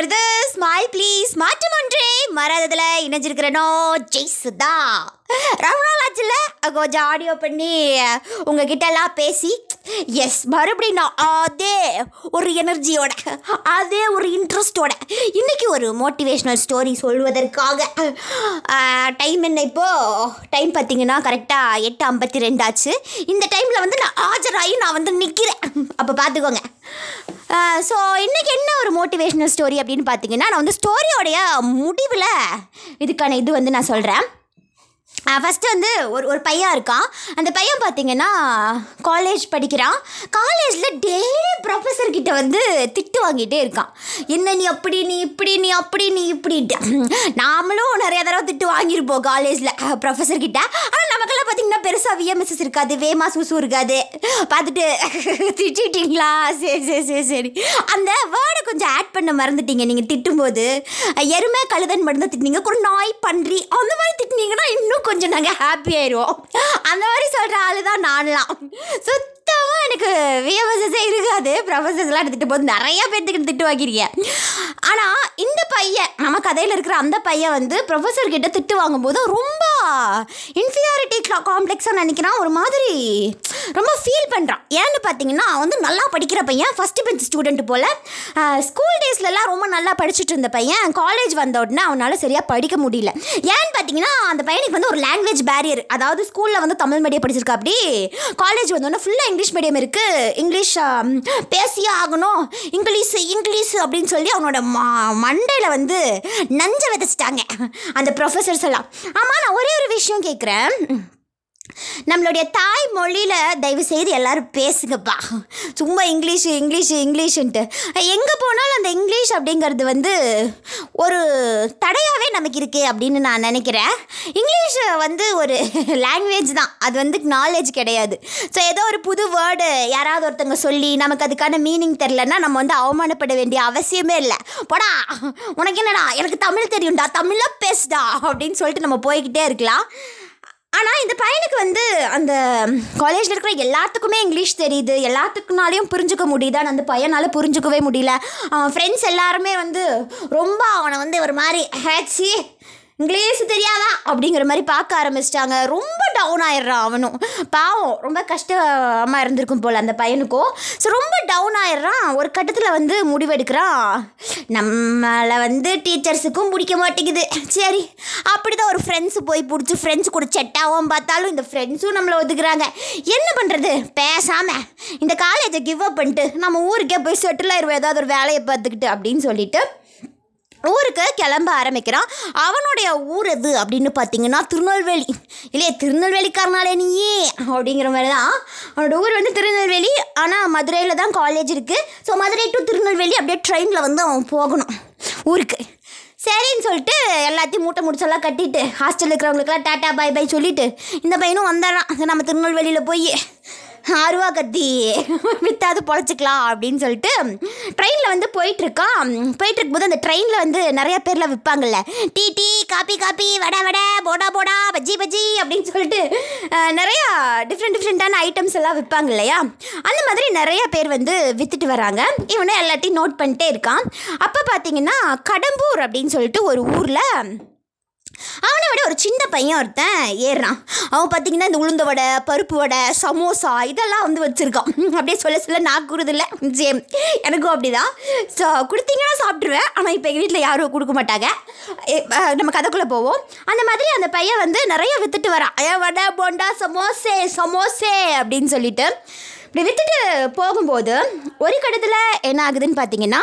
கேட்டுக்கிறது smile please மாற்றம் ஒன்றே மறாததில் இணைஞ்சிருக்கிறனோ ஜெய் சுதா ரொம்ப நாள் ஆச்சுல கொஞ்சம் ஆடியோ பண்ணி உங்ககிட்ட எல்லாம் பேசி எஸ் மறுபடியும் நான் அதே ஒரு எனர்ஜியோட அதே ஒரு இன்ட்ரெஸ்டோட இன்னைக்கு ஒரு மோட்டிவேஷ்னல் ஸ்டோரி சொல்வதற்காக டைம் என்ன இப்போ? டைம் பார்த்தீங்கன்னா கரெக்டாக எட்டு ஐம்பத்தி ரெண்டு ஆச்சு. இந்த டைமில் வந்து நான் ஆஜராகி நான் வந்து நிற்கிறேன் அப்போ பார்த்துக்கோங்க. ஸோ இன்றைக்கி என்ன ஒரு மோட்டிவேஷ்னல் ஸ்டோரி அப்படின்னு பார்த்தீங்கன்னா நான் வந்து ஸ்டோரியோடைய முடிவில் இதுக்கான இது வந்து நான் சொல்கிறேன் ஃபஸ்ட்டு வந்து ஒரு ஒரு பையன் இருக்கான். அந்த பையன் பார்த்தீங்கன்னா காலேஜ் படிக்கிறான். காலேஜில் டெய்லி ப்ரொஃபஸர் கிட்ட வந்து திட்டு வாங்கிட்டே இருக்கான். என்ன நீ அப்படி நீ இப்படி நீ அப்படி நீ இப்படி? நாமளும் நிறைய தடவை திட்டு வாங்கியிருப்போம் காலேஜில் ப்ரொஃபஸர் கிட்ட. ஆனால் நமக்கெல்லாம் இன்னும் பெருசாக விஎம்எஸ்எஸ் இருக்காது. வேமா சூசு இருக்காது. பார்த்துட்டு திட்டிட்டீங்களா? சரி சரி சரி சரி. அந்த வேர்டை கொஞ்சம் ஆட் பண்ண மறந்துட்டீங்க. நீங்கள் திட்டும்போது. எருமை கழுதன் மட்டும்தான் திட்டினீங்க. ஒரு நாய் பன்றி அந்த மாதிரி திட்டினீங்கன்னா இன்னும் கொஞ்சம் நாங்கள் ஹாப்பி ஆயிடுவோம் அந்த மாதிரி சொல்கிற ஆள் தான் நான்லாம் சுத்தமாக எனக்கு விஎம்எஸ்எஸ்ஸே இருக்காது. ப்ரொஃபஸர்ஸ்லாம் எடுத்துகிட்டு போது நிறையா பேர்த்துக்கு திட்டு வாங்கியிருக்கேன் ஆனால் இந்த பையன் நம்ம கதையில் இருக்கிற அந்த பையன் வந்து ப்ரொஃபஸர் கிட்ட திட்டு வாங்கும்போது ரொம்ப இன்ஃபீரியாரிட்டி காம்ப்ளெக்ஸாக நினைக்கிறான். ஒரு மாதிரி. ரொம்ப ஃபீல் பண்ணுறான் ஏன்னு பார்த்தீங்கன்னா வந்து நல்லா படிக்கிற பையன் ஃபஸ்ட்டு பெஞ்ச் ஸ்டூடெண்ட் போல். ஸ்கூல் டேஸ்லலாம் ரொம்ப நல்லா படிச்சுட்டு இருந்த பையன் காலேஜ் வந்த உடனே அவனால் சரியாக படிக்க முடியல. ஏன்னு பார்த்தீங்கன்னா அந்த பையனுக்கு வந்து ஒரு லாங்குவேஜ் பேரியர் அதாவது ஸ்கூலில் வந்து தமிழ் மீடியம் படிச்சிருக்கா அப்படி. காலேஜ் வந்தோடனே ஃபுல்லாக இங்கிலீஷ் மீடியம் இருக்குது இங்கிலீஷ் பேசியே ஆகணும். இங்கிலீஷ் இங்கிலீஷ் அப்படின்னு சொல்லி அவனோட மண்டையில் வந்து நஞ்ச விதைச்சிட்டாங்க. அந்த ப்ரொஃபஸர்ஸ் எல்லாம். ஆமாம் நான் ஒரே ஒரு விஷயம் கேட்குறேன் நம்மளுடைய தாய் மொழியில் தயவு செய்து எல்லாரும் பேசுங்கப்பா. சும்மா இங்கிலீஷ் இங்கிலீஷ் இங்கிலீஷுன்ட்டு. எங்கே போனாலும் அந்த இங்கிலீஷ் அப்படிங்கிறது வந்து ஒரு தடையாகவே நமக்கு இருக்குது அப்படின்னு நான் நினைக்கிறேன். இங்கிலீஷ் வந்து ஒரு லாங்குவேஜ் தான். அது வந்து நாலேஜ் கிடையாது. ஸோ ஏதோ ஒரு புது வேர்டு யாராவது ஒருத்தவங்க சொல்லி நமக்கு அதுக்கான மீனிங் தெரிலன்னா நம்ம வந்து அவமானப்பட வேண்டிய அவசியமே இல்லை. போடா உனக்கு என்னடா? எனக்கு தமிழ் தெரியும்டா. தமிழாக பேசுடா அப்படின்னு சொல்லிட்டு நம்ம போய்கிட்டே இருக்கலாம். ஆனால் இந்த பையனுக்கு வந்து அந்த காலேஜில் இருக்கிற எல்லாத்துக்குமே இங்கிலீஷ் தெரியுது. எல்லாத்துக்குனாலையும் புரிஞ்சுக்க முடியுது. ஆனால் அந்த பையனால் புரிஞ்சுக்கவே முடியல. அவன் ஃப்ரெண்ட்ஸ் எல்லாருமே வந்து ரொம்ப அவனை வந்து ஒரு மாதிரி ஹேச்சி இங்கிலீஷ் தெரியாதா? அப்படிங்கிற மாதிரி பார்க்க ஆரம்பிச்சிட்டாங்க. ரொம்ப டவுன் ஆயிடுறான் அவனும். பாவம் ரொம்ப கஷ்டமாக இருந்திருக்கும் போல் அந்த பையனுக்கும். ஸோ ரொம்ப டவுன் ஆயிடுறான் ஒரு கட்டத்தில் வந்து முடிவெடுக்கிறான் நம்மளை வந்து டீச்சர்ஸுக்கும் பிடிக்க மாட்டேங்குது. சரி அப்படி தான் ஒரு ஃப்ரெண்ட்ஸு போய் பிடிச்சி ஃப்ரெண்ட்ஸ் கூட செட்டாகவும் பார்த்தாலும் இந்த ஃப்ரெண்ட்ஸும் நம்மளை ஒதுக்குறாங்க. என்ன பண்ணுறது பேசாமல் இந்த காலேஜை கிவ் அப் பண்ணிட்டு நம்ம ஊருக்கே போய் செட்டில் ஆயிடுவோம் ஏதாவது ஒரு வேலையை பார்த்துக்கிட்டு அப்படின்னு சொல்லிட்டு ஊருக்கு கிளம்ப ஆரம்பிக்கிறான். அவனுடைய ஊர் எது அப்படின்னு பார்த்தீங்கன்னா திருநெல்வேலி. இல்லையே திருநெல்வேலிக்காரனாலே நீயே அப்படிங்கிற மாதிரி தான். அவனோட ஊர் வந்து திருநெல்வேலி. ஆனால் மதுரையில் தான் காலேஜ் இருக்குது ஸோ மதுரை டு திருநெல்வேலி அப்படியே ட்ரெயினில் வந்து அவன் போகணும் ஊருக்கு. சரின்னு சொல்லிட்டு எல்லாத்தையும் மூட்டை முடிச்செல்லாம் கட்டிட்டு ஹாஸ்டலில் இருக்கிறவங்களுக்குலாம் டாட்டா பை பை சொல்லிவிட்டு இந்த பையனும் வந்துடுறான் நம்ம திருநெல்வேலியில் போய் ஆறுவா கத்தி விற்றாது பொழைச்சிக்கலாம் அப்படின்னு சொல்லிட்டு ட்ரெயினில் வந்து போயிட்டுருக்கான். போயிட்டு இருக்கும்போது அந்த ட்ரெயினில் வந்து நிறைய பேர்லாம் விற்பாங்கல்ல. Tea tea coffee coffee vada vada போடா போடா பஜ்ஜி பஜ்ஜி அப்படின்னு சொல்லிட்டு நிறையா டிஃப்ரெண்ட் டிஃப்ரெண்ட்டான ஐட்டம்ஸ் எல்லாம் விற்பாங்க இல்லையா? அந்த மாதிரி நிறைய பேர் வந்து விற்றுட்டு வராங்க. இவனை எல்லாத்தையும் நோட் பண்ணிட்டே இருக்கான். அப்போ பார்த்தீங்கன்னா கடம்பூர் அப்படின்னு சொல்லிட்டு ஒரு ஊரில் அவனை விட ஒரு சின்ன பையன் ஒருத்தன் ஏறுறான். அவன் பார்த்தீங்கன்னா இந்த உளுந்த வடை பருப்பு வடை சமோசா இதெல்லாம் வந்து வச்சுருக்கான். அப்படியே சொல்ல சொல்ல நான் கூறுதில்ல. சேம் எனக்கும் அப்படிதான். ஸோ கொடுத்தீங்கன்னா சாப்பிட்ருவேன் ஆனால் இப்போ எங்கள் வீட்டில் யாரும் கொடுக்க மாட்டாங்க. நம்ம கதைக்குள்ளே போவோம். அந்த மாதிரி அந்த பையன் வந்து நிறைய வித்துட்டு வரான். வடை போண்டா சமோசே சமோசே அப்படின்னு சொல்லிட்டு. இப்படி விற்றுட்டு போகும்போது ஒரு கட்டத்தில் என்ன ஆகுதுன்னு பார்த்தீங்கன்னா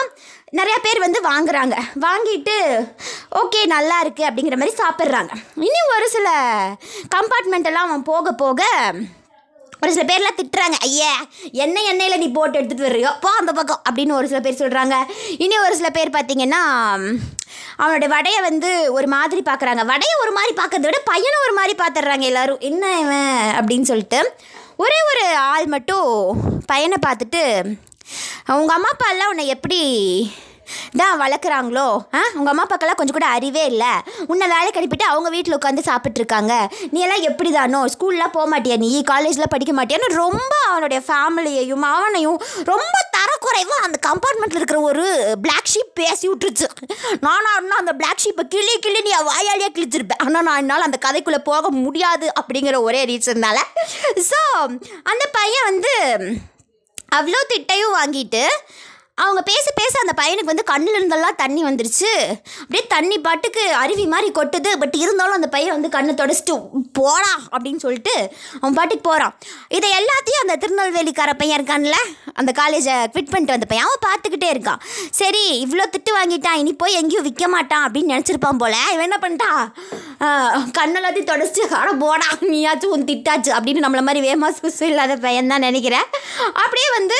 நிறையா பேர் வந்து வாங்குறாங்க. வாங்கிட்டு ஓகே நல்லா இருக்குது அப்படிங்கிற மாதிரி சாப்பிட்றாங்க. இன்னும் ஒரு சில கம்பார்ட்மெண்ட்டெல்லாம் அவன் போக போக ஒரு சில பேர்லாம் திட்டுறாங்க ஐயா என்ன எண்ணெயில் நீ போட்டு எடுத்துகிட்டு வர்றியோ? போ அந்த பக்கம் அப்படின்னு ஒரு சில பேர் சொல்கிறாங்க இனி ஒரு சில பேர் பார்த்தீங்கன்னா அவனோட வடையை வந்து ஒரு மாதிரி பார்க்குறாங்க வடையை ஒரு மாதிரி பார்க்கறத விட பையனை ஒரு மாதிரி பார்த்துடுறாங்க எல்லோரும். என்ன இவன்? அப்படின்னு சொல்லிட்டு ஒரே ஒரு ஆள் மட்டும் பையனை பார்த்துட்டு அவங்க அம்மா அப்பா எல்லாம் உன்னை எப்படி தான் வளர்க்குறாங்களோ? ஆ? உங்கள் அம்மா அப்பாக்கெல்லாம் கொஞ்சம் கூட அறிவே இல்லை. உன்னை வேலைக்கு அனுப்பிட்டு அவங்க வீட்டில் உட்காந்து சாப்பிட்ருக்காங்க நீ எல்லாம் எப்படி தானோ ஸ்கூல்லாம் போக மாட்டியா நீ? காலேஜில் படிக்க மாட்டியான்னு ரொம்ப அவனுடைய ஃபேமிலியையும் அவனையும் ரொம்ப தரக்குறைவாக அந்த கம்பார்ட்மெண்ட்டில் இருக்கிற ஒரு பிளாக் ஷீப் பேசி விட்டுருச்சு. நானா இன்னும் அந்த பிளாக் ஷீப்பை கிளி கிளி நீ வாயாலேயே கிழிச்சிருப்பேன். ஆனால் நான் என்னால் அந்த கதைக்குள்ளே போக முடியாது அப்படிங்கிற ஒரே ரீசன்னால ஸோ அந்த பையன் வந்து அவ்வளோ திட்டையும் வாங்கிட்டு அவங்க பேச பேச அந்த பையனுக்கு வந்து கண்ணில் இருந்தெல்லாம் தண்ணி வந்துருச்சு. அப்படியே தண்ணி பாட்டுக்கு அருவி மாதிரி கொட்டுது. பட் இருந்தாலும் அந்த பையன் வந்து கண்ணை தொடச்சிட்டு போடா அப்படின்னு சொல்லிட்டு அவன் பாட்டுக்கு போகிறான் இதை எல்லாத்தையும் அந்த திருநெல்வேலிக்கார பையன் இருக்கான்ல அந்த காலேஜை குவிட் பண்ணிட்டு வந்த பையன் அவன் பார்த்துக்கிட்டே இருக்கான். சரி இவ்வளோ திட்டு வாங்கிட்டான் இனி போய் எங்கேயும் விற்க மாட்டான் அப்படின்னு நினச்சிருப்பான் போல. இவன் என்ன பண்ணிட்டான் கண்ணெல்லாத்தையும் தொடச்சிட்டு அட போடா நீயாச்சும் உன் திட்டாச்சு அப்படின்னு நம்மள மாதிரி வேமா சுசு இல்லாத பையன் தான் நினைக்கிறேன். அப்படியே வந்து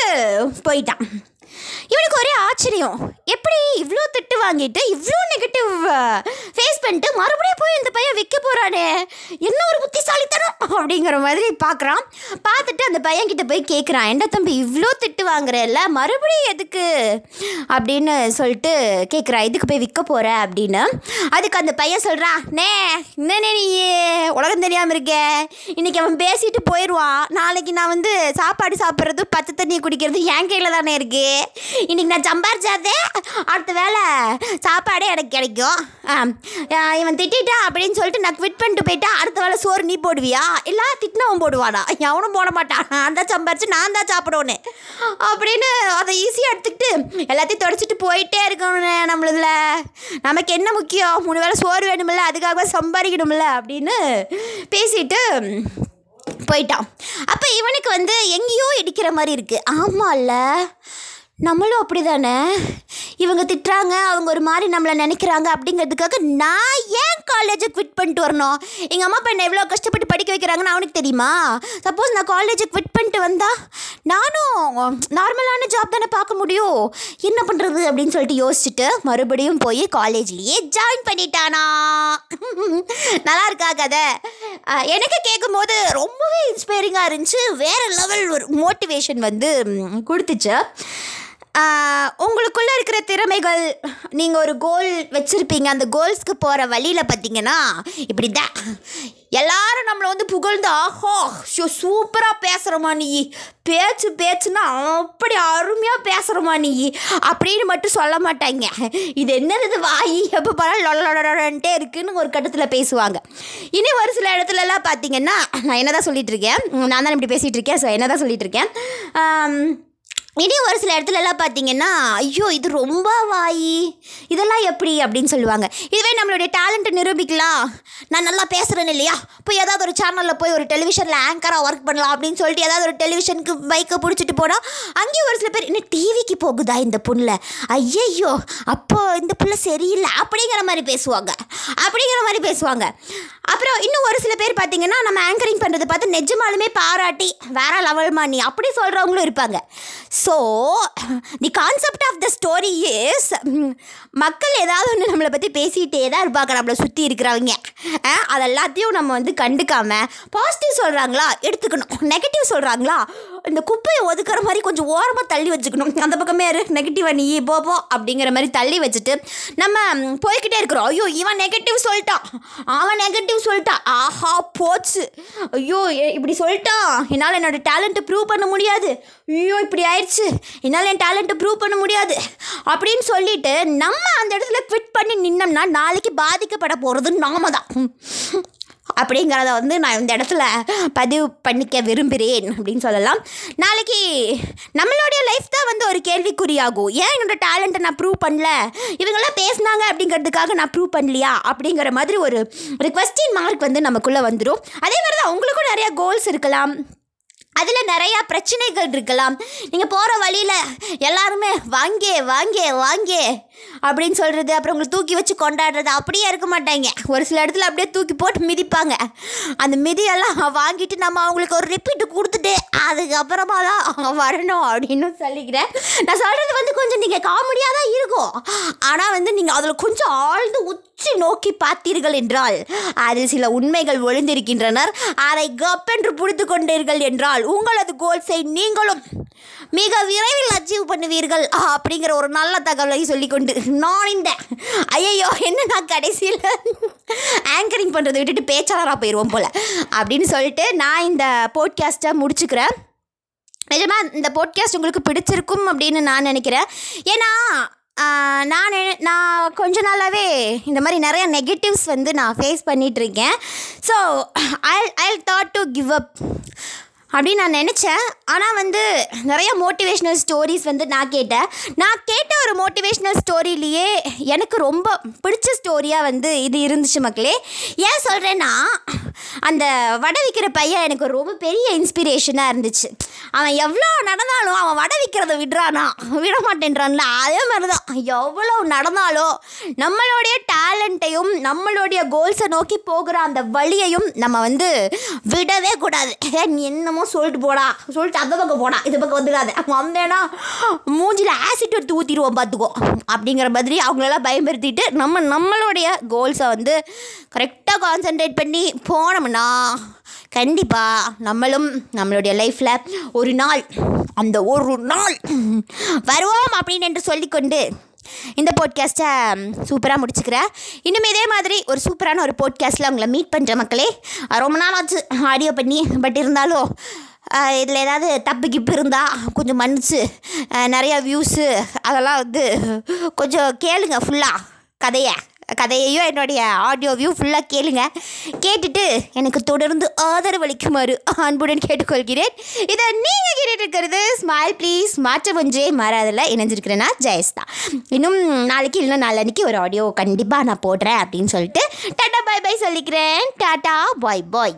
போயிட்டான். இவனுக்கு ஒரே ஆச்சரியம். எப்படி இவ்வளோ திட்டு வாங்கிட்டு இவ்வளோ நெகட்டிவ் ஃபேஸ் பண்ணிட்டு மறுபடியும் போய் இந்த பையன் விற்க போகிறானே என்ன ஒரு புத்திசாலித்தனம்? அப்படிங்கிற மாதிரி பார்க்குறான் பார்த்துட்டு அந்த பையன் கிட்ட போய் கேட்குறான் என்ன தம்பி இவ்வளோ திட்டு வாங்குறல்ல? மறுபடியும் எதுக்கு? அப்படின்னு சொல்லிட்டு கேட்குறான் எதுக்கு போய் விற்க போகிற அப்படின்னு. அதுக்கு அந்த பையன் சொல்கிறான் நே என்னண்ணே நீ? உலகம் தெரியாமல் இருக்க. இன்னைக்கு அவன் பேசிட்டு போயிடுவான். நாளைக்கு நான் வந்து சாப்பாடு சாப்பிட்றது பச்சை தண்ணி குடிக்கிறது என் கையில் தானே இருக்கே. இன்றைக்கி நான் சம்பாரிச்சாதே அடுத்த வேலை சாப்பாடே எனக்கு கிடைக்கும். இவன் திட்டான் அப்படின்னு சொல்லிட்டு நான் குவிட் பண்ணிட்டு போயிட்டா அடுத்த வேலை சோறு நீ போடுவியா? இல்லை திட்டினவன் போடுவானா? எவனும் போட மாட்டான். நான் தான் சம்பாரிச்சு நான் தான் சாப்பிடணும் அப்படின்னு அதை ஈஸியாக எடுத்துக்கிட்டு எல்லாத்தையும் தொடச்சிட்டு போயிட்டே இருக்கணும் நம்மளதில். நமக்கு என்ன முக்கியம்? மூணு வேளை சோறு வேணுமில்ல அதுக்காக சம்பாதிக்கணும்ல அப்படின்னு பேசிட்டு போயிட்டான். அப்போ இவனுக்கு வந்து எங்கேயோ இடிக்கிற மாதிரி இருக்கு. ஆமாம்ல நம்மளும் அப்படி தானே இவங்க திட்டுறாங்க அவங்க ஒரு மாதிரி நம்மளை நினைக்கிறாங்க அப்படிங்கிறதுக்காக நான் ஏன் காலேஜை குவிட் பண்ணிட்டு வரணும்? எங்கள் அம்மா அப்பா என்னை எவ்வளோ கஷ்டப்பட்டு படிக்க வைக்கிறாங்கன்னு அவனுக்கு தெரியுமா? சப்போஸ் நான் காலேஜை குவிட் பண்ணிட்டு வந்தால் நானும் நார்மலான ஜாப் தானே பார்க்க முடியும். என்ன பண்ணுறது அப்படின்னு சொல்லிட்டு யோசிச்சுட்டு மறுபடியும் போய் காலேஜ்லேயே ஜாயின் பண்ணிட்டானா. நல்லா இருக்கா கதை? எனக்கு கேட்கும்போது ரொம்பவே இன்ஸ்பைரிங்காக இருந்துச்சு. வேறு லெவல் ஒரு மோட்டிவேஷன் வந்து கொடுத்துச்சு. உங்களுக்குள்ளே இருக்கிற திறமைகள் நீங்கள் ஒரு கோல் வச்சுருப்பீங்க. அந்த கோல்ஸ்க்கு போகிற வழியில் பார்த்தீங்கன்னா இப்படி தான் எல்லாரும் நம்மளை வந்து புகழ்ந்து ஆஹோ ஷோ சூப்பராக பேசுகிறோமா நீ. பேச்சு பேச்சுன்னா அப்படி அருமையாக பேசுகிறோமா நீ. அப்படின்னு மட்டும் சொல்ல மாட்டாங்க. இது என்னது இது வாய் எப்போ பாரு லொல்லொடன்ட்டே இருக்குன்னு ஒரு கட்டத்தில் பேசுவாங்க. இனி ஒரு சில இடத்துலலாம் பார்த்தீங்கன்னா நான் என்ன தான் சொல்லிட்டு இருக்கேன் நான் தான் இப்படி பேசிகிட்டு இருக்கேன் ஸோ என்ன தான் சொல்லிகிட்ருக்கேன் இனி ஒரு சில இடத்துலலாம் பார்த்தீங்கன்னா ஐயோ இது ரொம்ப வாயி இதெல்லாம் எப்படி அப்படின்னு சொல்லுவாங்க. இதுவே நம்மளுடைய டேலண்ட்டை நிரூபிக்கலாம் நான் நல்லா பேசுகிறேன் இல்லையா? போய் ஏதாவது ஒரு சேனலில் போய் ஒரு டெலிவிஷனில் ஆங்கராக ஒர்க் பண்ணலாம் அப்படின்னு சொல்லிட்டு ஏதாவது ஒரு டெலிவிஷனுக்கு பைக்கை பிடிச்சிட்டு போனால் அங்கேயும் ஒரு சில பேர் இன்னும் டிவிக்கு போகுதா இந்த புண்ணில்? ஐயையோ அப்போ இந்த புள்ள சரியில்லை. அப்படிங்கிற மாதிரி பேசுவாங்க. அப்படிங்கிற மாதிரி பேசுவாங்க. அப்புறம் இன்னும் ஒரு சில பேர் பார்த்தீங்கன்னா நம்ம ஆங்கரிங் பண்ணுறதை பார்த்து நிஜமாலுமே பாராட்டி வேற லெவல்மா நீ? அப்படி சொல்கிறவங்களும் இருப்பாங்க. So the concept of the story is மக்கள் ஏதாவது ஒன்று நம்மளை பற்றி பேசிகிட்டே தான் இருப்பாங்க நம்மளை சுற்றி இருக்கிறவங்க. அதெல்லாத்தையும் நம்ம வந்து கண்டுக்காமல் பாசிட்டிவ் சொல்கிறாங்களா எடுத்துக்கணும். நெகட்டிவ் சொல்கிறாங்களா இந்த குப்பையை ஒதுக்குற மாதிரி கொஞ்சம் ஓரமாக தள்ளி வச்சுக்கணும். அந்த பக்கமே இரு நெகட்டிவாக நீ போ போ அப்படிங்கிற மாதிரி தள்ளி வச்சுட்டு நம்ம போய்கிட்டே போய்க்கிட்டே இருக்கிறோம். ஐயோ இவன் நெகட்டிவ் சொல்லிட்டான். அவன் நெகட்டிவ் சொல்லிட்டான். ஆஹா போச்சு. ஐயோ இப்படி சொல்லிட்டான். என்னால் என்னோட டேலண்ட்டை ப்ரூவ் பண்ண முடியாது. ஐயோ இப்படி ஆயிடுச்சு. என்னால் என் டேலண்ட்டை ப்ரூவ் பண்ண முடியாது. அப்படின்னு சொல்லிட்டு நம்ம அந்த இடத்துல குவிட் பண்ணி நின்னோம்னா நாளைக்கு பாதிக்கப்பட போகிறது நாம தான். அப்படிங்கிறத வந்து நான் இந்த இடத்துல பதிவு பண்ணிக்க விரும்புகிறேன் அப்படின்னு சொல்லலாம். நாளைக்கு நம்மளுடைய லைஃப் தான் வந்து ஒரு கேள்விக்குறியாகும். ஏன் என்னோட டேலண்ட்டை நான் ப்ரூவ் பண்ணல? இவங்கெல்லாம் பேசுனாங்க அப்படிங்கிறதுக்காக நான் ப்ரூவ் பண்ணலையா? அப்படிங்கிற மாதிரி ஒரு ஒரு கொஸ்டின் மார்க் வந்து நமக்குள்ளே வந்துடும் அதே மாதிரி தான் உங்களுக்கும் நிறையா கோல்ஸ் இருக்கலாம். அதில் நிறையா பிரச்சனைகள் இருக்கலாம். நீங்கள் போகிற வழியில் எல்லாருமே வாங்கே வாங்கே வாங்கே அப்படின்னு சொல்கிறது அப்புறம் உங்களை தூக்கி வச்சு கொண்டாடுறது அப்படியே இருக்க மாட்டாங்க. ஒரு சில இடத்துல அப்படியே தூக்கி போட்டு மிதிப்பாங்க. அந்த மிதியெல்லாம் வாங்கிட்டு நம்ம அவங்களுக்கு ஒரு ரிப்பீட்டு கொடுத்துட்டு அதுக்கப்புறமா தான் வரணும் அப்படின்னு சொல்லிக்கிறேன். நான் சொல்கிறது வந்து கொஞ்சம் நீங்கள் காமெடியாக தான் இருக்கும். ஆனால் வந்து நீங்கள் அதில் கொஞ்சம் ஆழ்ந்து உற்று நோக்கி பார்த்தீர்கள் என்றால் அதில் சில உண்மைகள் ஒளிந்திருக்கின்றனர் அதை கப்பென்று புடித்து கொண்டீர்கள் என்றால் உங்களது கோல்ஸை நீங்களும் மிக விரைவில் அச்சீவ் பண்ணுவீர்கள் அப்படிங்கிற ஒரு நல்ல தகவலை சொல்லிக்கொண்டு நான் இந்த ஐயையோ என்ன நான் கடைசியில் ஆங்கரிங் பண்ணுறதை விட்டுட்டு பேச்சாளராக போயிடுவோம் போல் அப்படின்னு சொல்லிட்டு நான் இந்த போட்காஸ்ட்டை முடிச்சுக்கிறேன். நிஜமா இந்த போட்காஸ்ட் உங்களுக்கு பிடிச்சிருக்கும் அப்படின்னு நான் நினைக்கிறேன். ஏன்னா நான் நான் கொஞ்ச நாளாகவே இந்த மாதிரி நிறையா நெகட்டிவ்ஸ் வந்து நான் ஃபேஸ் பண்ணிகிட்ருக்கேன் so I I thought to give up அப்படின்னு நான் நினச்சேன். ஆனால் வந்து நிறையா மோட்டிவேஷ்னல் ஸ்டோரிஸ் வந்து நான் கேட்டேன். நான் கேட்ட மோட்டிவேஷ்னல் ஸ்டோரியிலேயே எனக்கு ரொம்ப பிடிச்ச ஸ்டோரியாக வந்து இது இருந்துச்சு மக்களே. ஏன் சொல்கிறேன்னா அந்த வடை விற்கிற பையன் எனக்கு ரொம்ப பெரிய இன்ஸ்பிரேஷனாக இருந்துச்சு. அவன் எவ்வளோ நடந்தாலும் அவன் வடை விற்கிறத விடுறானா? விட மாட்டேன்றான்ல. அதே மாதிரி தான் எவ்வளோ நடந்தாலும் நம்மளுடைய டேலண்ட்டையும் நம்மளுடைய கோல்ஸை நோக்கி போகிற அந்த வழியையும் நம்ம வந்து விடவே கூடாது. நீ என்னமோ சொல்லிட்டு போடா. சொல்லிட்டு அந்த பக்கம் போடா இது பக்கம் வந்துடாது. வந்தேன்னா மூஞ்சில் ஆசிட் எடுத்து ஊற்றிடுவோம் பார்த்துக்கோ. அப்படிங்கிற மாதிரி அவங்களெல்லாம் பயன்படுத்திட்டு நம்ம நம்மளுடைய கோல்ஸை வந்து கரெக்டாக கான்சென்ட்ரேட் பண்ணி போனோம்னா கண்டிப்பாக நம்மளும் நம்மளுடைய லைஃப்பில் ஒரு நாள் அந்த ஒரு நாள் வருவோம் அப்படின்னு என்று சொல்லிக்கொண்டு இந்த போட்காஸ்ட்டை சூப்பராக முடிச்சுக்கிறேன். இன்னும் இதே மாதிரி ஒரு சூப்பரான ஒரு போட்காஸ்ட்டில் உங்களை மீட் பண்ணுற மக்களே ரொம்ப நாள் ஆச்சு ஆடியோ பண்ணி பட் இருந்தாலும் இதில் ஏதாவது தப்பு கிப்பு இருந்தால் கொஞ்சம் மன்னிச்சு நிறையா வியூஸு அதெல்லாம் வந்து கொஞ்சம் கேளுங்க ஃபுல்லாக கதையை கதையையும் என்னுடைய ஆடியோ வியூ ஃபுல்லாக கேளுங்க. கேட்டுட்டு எனக்கு தொடர்ந்து ஆதரவளிக்குமாறு அன்புடன் கேட்டுக்கொள்கிறேன். இதை நீங்கள் கேட்டுட்டு இருக்கிறது ஸ்மைல் ப்ளீஸ் மாற்ற ஒன்றே மாறாதில் இணைஞ்சிருக்கிறேன்னா ஜெயஸ்தா. இன்னும் நாளைக்கு இல்லைன்னா நாளன்னைக்கு ஒரு ஆடியோ கண்டிப்பாக நான் போடுறேன் அப்படின்னு சொல்லிட்டு டாட்டா பாய் பாய் சொல்லிக்கிறேன். டாட்டா பாய் பாய்